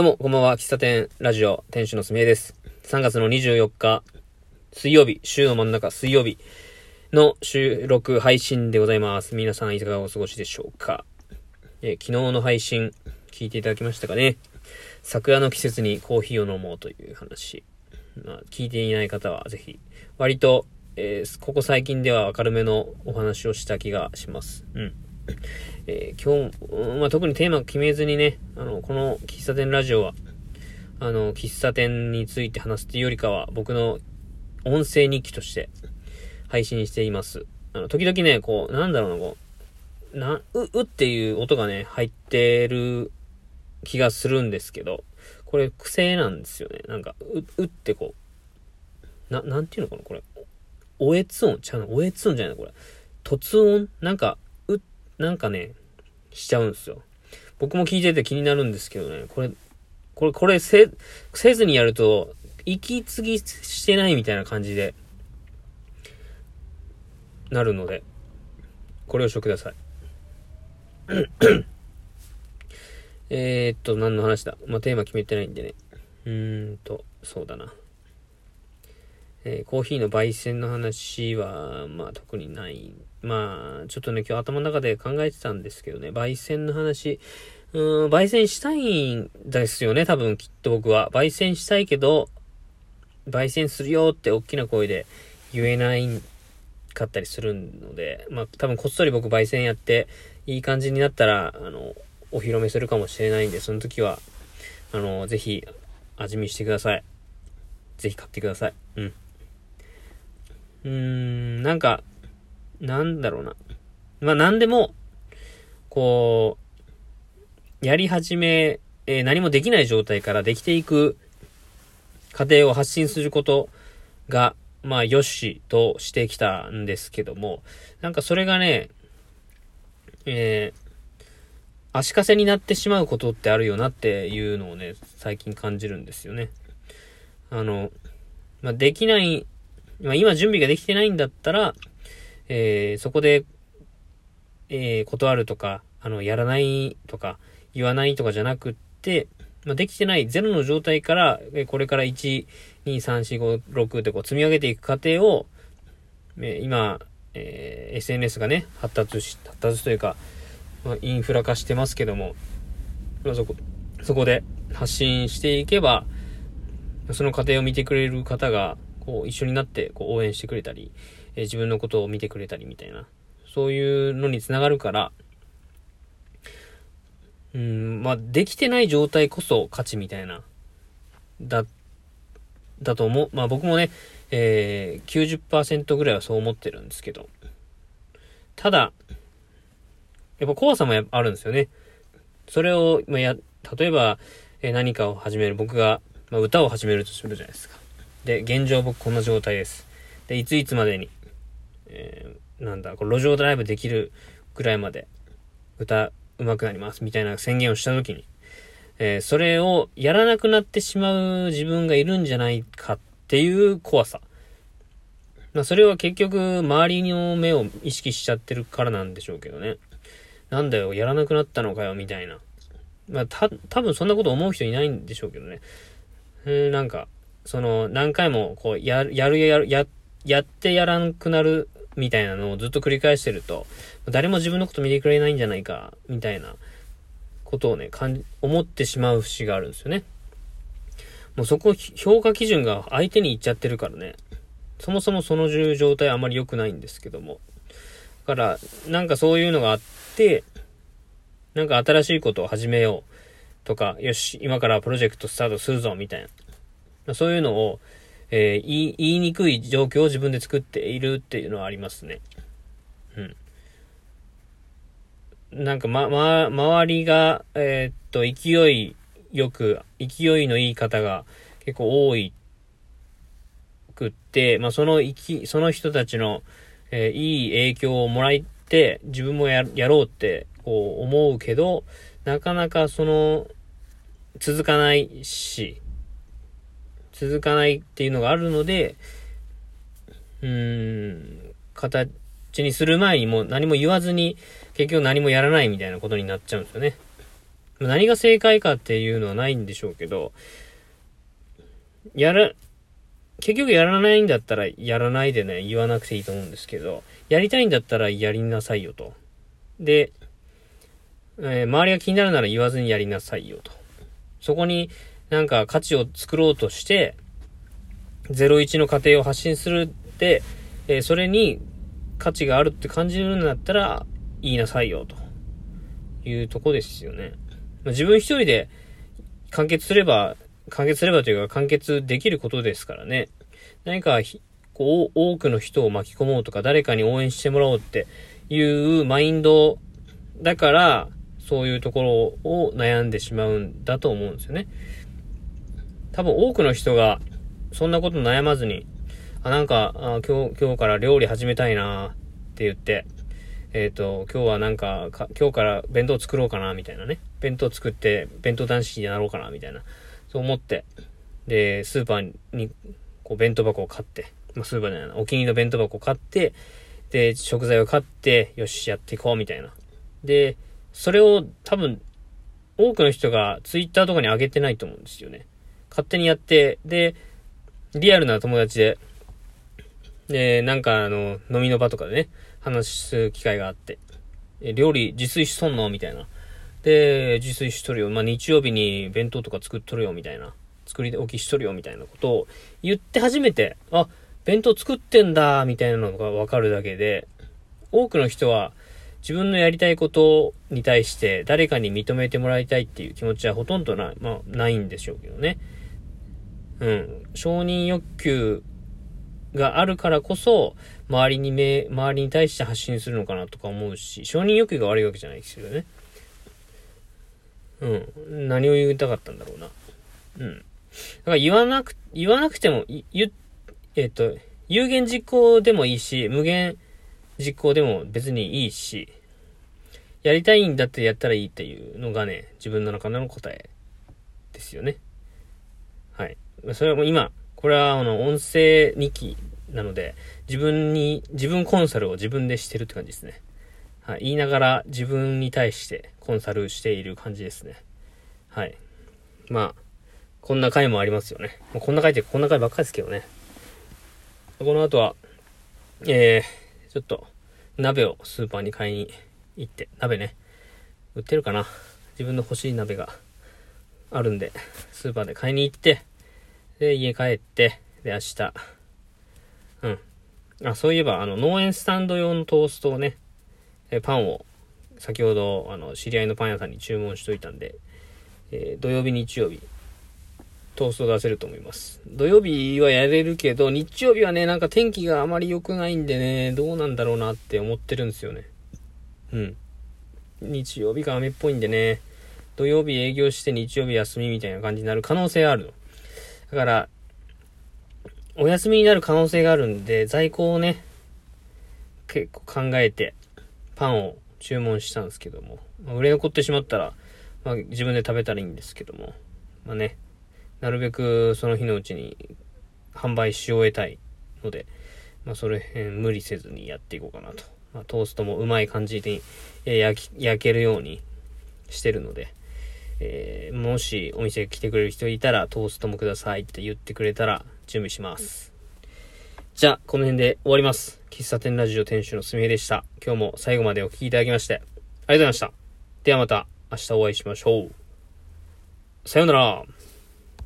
どうも、こんばんは。喫茶店ラジオ、店主のすみえです。3月の24日、水曜日、週の真ん中、水曜日の収録配信でございます。皆さん、いかがお過ごしでしょうか？え昨日の配信、聞いていただきましたかね？桜の季節にコーヒーを飲もうという話。まあ、聞いていない方は、ぜひ、割と、えーここ最近では明るめのお話をした気がします。うん。えー今日、まあ、特にテーマ決めずにね、あの、この喫茶店ラジオは、あの、喫茶店について話すっていうよりかは、僕の音声日記として配信しています。あの、時々ね、こう、なんだろうな、こう、な、う、うっていう音がね、入ってる気がするんですけど、これ癖なんですよね。なんか、う、うってこう、な、なんていうのかな、これ。おえつ音？ちゃうのおえつ音じゃないのこれ。突音？なんか、なんかね、しちゃうんですよ。僕も聞いてて気になるんですけどね、これ、これ、これせ、せずにやると、息継ぎしてないみたいな感じで、なるので、ご了承ください。えっと、何の話だ？まあ、テーマ決めてないんでね。うーんと、そうだな。えーコーヒーの焙煎の話は、まあ特にない。まあ、ちょっとね、今日頭の中で考えてたんですけどね、焙煎の話、うーん、焙煎したいんですよね、多分きっと僕は。焙煎したいけど、焙煎するよって大きな声で言えないかったりするので、まあ多分こっそり僕焙煎やって、いい感じになったら、あの、お披露目するかもしれないんで、その時は、あの、ぜひ、味見してください。ぜひ買ってください。うん。うーん、なんか、なんだろうな。まあ、なんでも、こう、やり始め、えー何もできない状態からできていく過程を発信することが、まあ、よしとしてきたんですけども、なんかそれがね、えー足かせになってしまうことってあるよなっていうのをね、最近感じるんですよね。あの、まあ、できない、まあ、今準備ができてないんだったら、えーそこで、えー断るとか、あの、やらないとか、言わないとかじゃなくって、まあ、できてないゼロの状態から、えこれから1、2、3、4、5、6ってこう積み上げていく過程を、え今、えー SNS がね、発達し、発達というか、まあ、インフラ化してますけども、まあ、そこ、そこで発信していけば、その過程を見てくれる方が、こう、一緒になって、こう、応援してくれたり、え自分のことを見てくれたりみたいな、そういうのにつながるから、うん、まあ、できてない状態こそ勝ちみたいな、だ、だと思う。まあ僕もね、えー、90%ぐらいはそう思ってるんですけど、ただ、やっぱ怖さもあるんですよね。それを、まあ、や、例えば、え何かを始める、僕が、まあ、歌を始めるとするじゃないですか。で、現状僕こんな状態です。で、いついつまでに、えーなんだ、これ路上ドライブできるぐらいまで、歌上手くなります、みたいな宣言をしたときに、えーそれをやらなくなってしまう自分がいるんじゃないかっていう怖さ。まあ、それは結局、周りの目を意識しちゃってるからなんでしょうけどね。なんだよ、やらなくなったのかよ、みたいな。まあ、た、多分そんなこと思う人いないんでしょうけどね。えーなんか、その、何回も、こう、やる、やる、やる、や、やってやらなくなる、みたいなのをずっと繰り返してると、誰も自分のこと見てくれないんじゃないか、みたいなことをね、思ってしまう節があるんですよね。もうそこ、評価基準が相手に行っちゃってるからね。そもそもその状態あまり良くないんですけども。だから、なんかそういうのがあって、なんか新しいことを始めようとか、よし、今からプロジェクトスタートするぞ、みたいな。そういうのを、えー言い、言いにくい状況を自分で作っているっていうのはありますね。うん。なんか、ま、ま、周りが、えーっと、勢いよく、勢いのいい方が結構多いくって、まあ、その生き、その人たちの、えーいい影響をもらって、自分もや、やろうって、こう思うけど、なかなかその、続かないし、続かないっていうのがあるので、うーん、形にする前にもう何も言わずに、結局何もやらないみたいなことになっちゃうんですよね。何が正解かっていうのはないんでしょうけど、やら、結局やらないんだったらやらないでね、言わなくていいと思うんですけど、やりたいんだったらやりなさいよと。で、えー、周りが気になるなら言わずにやりなさいよと。そこになんか価値を作ろうとして、01の過程を発信するって、えー、それに価値があるって感じるんだったら言いなさいよというとこですよね。まあ、自分一人で完結すれば完結すればというか完結できることですからね。何か、こう、多くの人を巻き込もうとか、誰かに応援してもらおうっていうマインドだから、そういうところを悩んでしまうんだと思うんですよね。多分多くの人が、そんなこと悩まずに、あ、なんか、あ今日、今日から料理始めたいなって言って、えっ、ー、と、今日はなんか、今日から弁当作ろうかな、みたいなね。弁当作って、弁当男子になろうかな、みたいな。そう思って、で、スーパーに、こう、弁当箱を買って、まあ、スーパーじゃない、お気に入りの弁当箱を買って、で、食材を買って、よし、やっていこう、みたいな。で、それを多分、多くの人がツイッターとかに上げてないと思うんですよね。勝手にやって、で、リアルな友達で、で、なんかあの、飲みの場とかでね、話す機会があって、料理自炊しとんのみたいな。で、自炊しとるよ。まあ、日曜日に弁当とか作っとるよ、みたいな。作り置きしとるよ、みたいなことを言って初めて、あ、弁当作ってんだ、みたいなのがわかるだけで、多くの人は自分のやりたいことに対して誰かに認めてもらいたいっていう気持ちはほとんどない、まあ、ないんでしょうけどね。うん。承認欲求があるからこそ、周りに目、周りに対して発信するのかなとか思うし、承認欲求が悪いわけじゃないですよね。うん。何を言いたかったんだろうな。うん。だから言わなく、言わなくても、言、えっ、と、有言実行でもいいし、無限実行でも別にいいし、やりたいんだってやったらいいっていうのがね、自分の中の答えですよね。はい。それはもう今、これはあの、音声日記なので、自分に、自分コンサルを自分でしてるって感じですね。はい。言いながら自分に対してコンサルしている感じですね。はい。まあ、こんな回もありますよね。もうこんな回ってこんな回ばっかりですけどね。この後は、えー、ちょっと、鍋をスーパーに買いに行って、鍋ね、売ってるかな自分の欲しい鍋があるんで、スーパーで買いに行って、で、家帰って、で、明日、うん。あ、そういえば、あの、農園スタンド用のトーストをね、えパンを先ほど、あの、知り合いのパン屋さんに注文しといたんで、えー、土曜日、日曜日、トースト出せると思います。土曜日はやれるけど、日曜日はね、なんか天気があまり良くないんでね、どうなんだろうなって思ってるんですよね。うん。日曜日が雨っぽいんでね、土曜日営業して日曜日休みみたいな感じになる可能性あるの。だから、お休みになる可能性があるんで、在庫をね、結構考えて、パンを注文したんですけども、まあ、売れ残ってしまったら、まあ、自分で食べたらいいんですけども、まあね、なるべくその日のうちに販売し終えたいので、まあ、それ辺無理せずにやっていこうかなと。まあ、トーストもうまい感じに、焼き、焼けるようにしてるので、えー、もしお店来てくれる人いたらトーストもくださいって言ってくれたら準備します。じゃあ、この辺で終わります。喫茶店ラジオ店主のすみれでした。今日も最後までお聴きいただきまして、ありがとうございました。ではまた明日お会いしましょう。さようなら。